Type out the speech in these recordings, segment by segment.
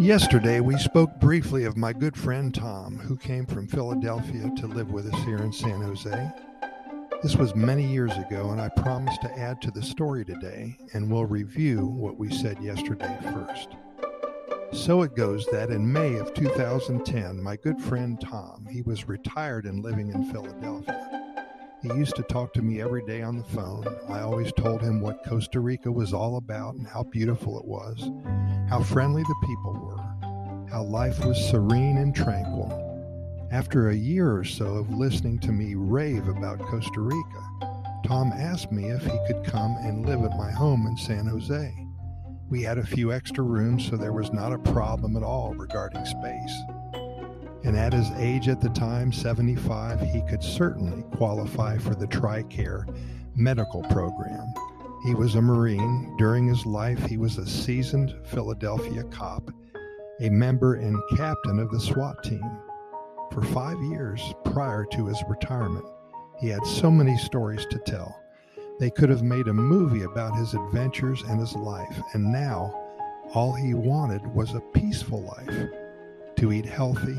Yesterday, we spoke briefly of my good friend Tom, who came from Philadelphia to live with us here in San Jose. This was many years ago, and I promised to add to the story today, and we'll review what we said yesterday first. So it goes that in May of 2010, my good friend Tom, he was retired and living in Philadelphia. He used to talk to me every day on the phone. I always told him what Costa Rica was all about and how beautiful it was, how friendly the people were, how life was serene and tranquil after a year or so of listening to me rave about Costa Rica, Tom asked me if he could come and live at my home in San Jose. We had a few extra rooms, so there was not a problem at all regarding space. And at his age at the time, 75, he could certainly qualify for the TRICARE medical program. He was a Marine. During his life, he was a seasoned Philadelphia cop, a member and captain of the SWAT team. For five years prior to his retirement, he had so many stories to tell. They could have made a movie about his adventures and his life, and now all he wanted was a peaceful life to eat healthy,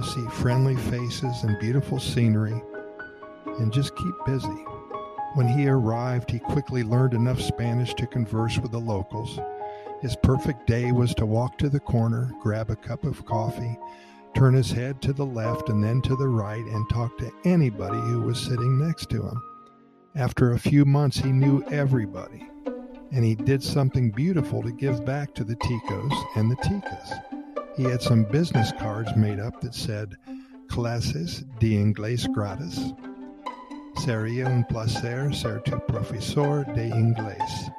to see friendly faces and beautiful scenery, and just keep busy. When he arrived, he quickly learned enough Spanish to converse with the locals. His perfect day was to walk to the corner, grab a cup of coffee, turn his head to the left and then to the right, and talk to anybody who was sitting next to him. After a few months, he knew everybody, and he did something beautiful to give back to the Ticos and the Ticas. He had some business cards made up that said, Clases de Inglés gratis. Sería un placer ser tu profesor de inglés.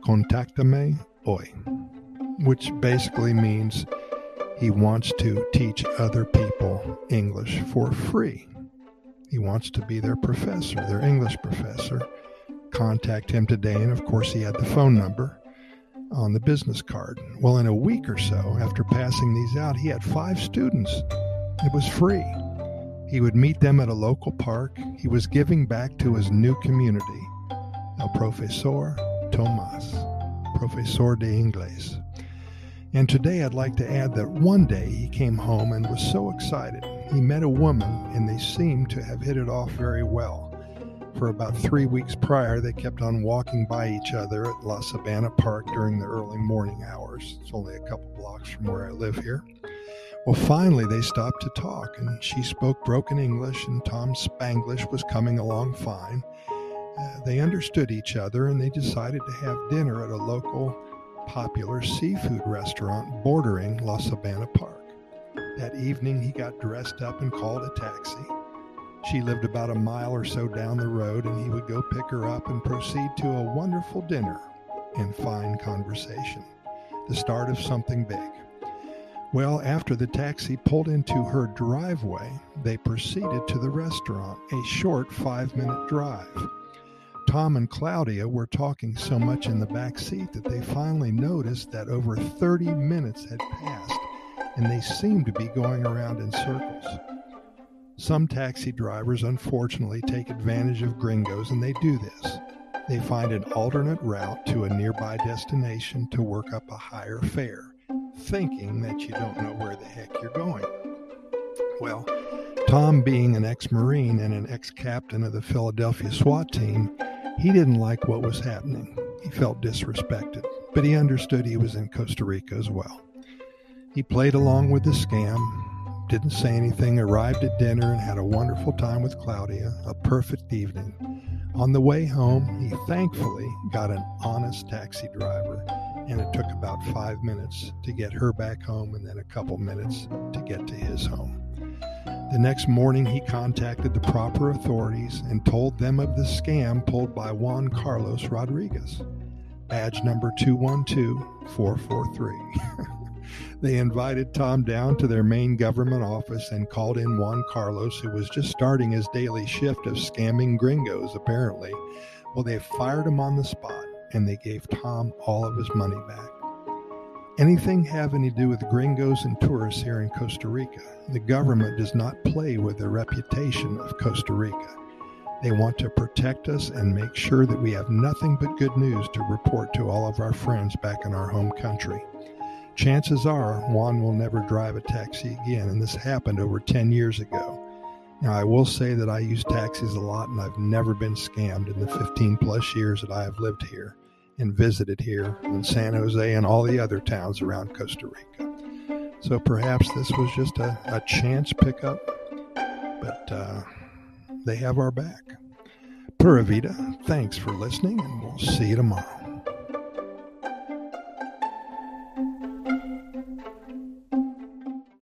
Contáctame hoy. Which basically means, he wants to teach other people English for free. He wants to be their professor, their English professor. Contact him today. And of course, he had the phone number on the business card. Well, in a week or so after passing these out, he had five students. It was free. He would meet them at a local park. He was giving back to his new community. El Profesor Tomas, Profesor de Inglés. And today I'd like to add that one day he came home and was so excited. He met a woman and they seemed to have hit it off very well. For about three weeks prior, they kept on walking by each other at La Sabana Park during the early morning hours. It's only a couple blocks from where I live here. Well, finally, they stopped to talk, and she spoke broken English, and Tom's Spanglish was coming along fine. Uh, they understood each other, and they decided to have dinner at a local popular seafood restaurant bordering La Sabana Park. That evening, he got dressed up and called a taxi. She lived about a mile or so down the road, and he would go pick her up and proceed to a wonderful dinner and fine conversation, the start of something big. Well, after the taxi pulled into her driveway, they proceeded to the restaurant, a short five minute drive. Tom and Claudia were talking so much in the back seat that they finally noticed that over 30 minutes had passed and they seemed to be going around in circles. Some taxi drivers unfortunately take advantage of gringos and they do this. They find an alternate route to a nearby destination to work up a higher fare, thinking that you don't know where the heck you're going. Well, Tom, being an ex Marine and an ex captain of the Philadelphia SWAT team, he didn't like what was happening. He felt disrespected, but he understood he was in Costa Rica as well. He played along with the scam, didn't say anything, arrived at dinner, and had a wonderful time with Claudia, a perfect evening. On the way home, he thankfully got an honest taxi driver, and it took about five minutes to get her back home and then a couple minutes to get to his home. The next morning, he contacted the proper authorities and told them of the scam pulled by Juan Carlos Rodriguez, badge number 212443. they invited Tom down to their main government office and called in Juan Carlos, who was just starting his daily shift of scamming gringos, apparently. Well, they fired him on the spot and they gave Tom all of his money back. Anything having to do with gringos and tourists here in Costa Rica, the government does not play with the reputation of Costa Rica. They want to protect us and make sure that we have nothing but good news to report to all of our friends back in our home country. Chances are Juan will never drive a taxi again, and this happened over 10 years ago. Now, I will say that I use taxis a lot and I've never been scammed in the 15 plus years that I have lived here and visited here in San Jose and all the other towns around Costa Rica. So perhaps this was just a, a chance pickup, but uh, they have our back. Pura Vida, thanks for listening, and we'll see you tomorrow.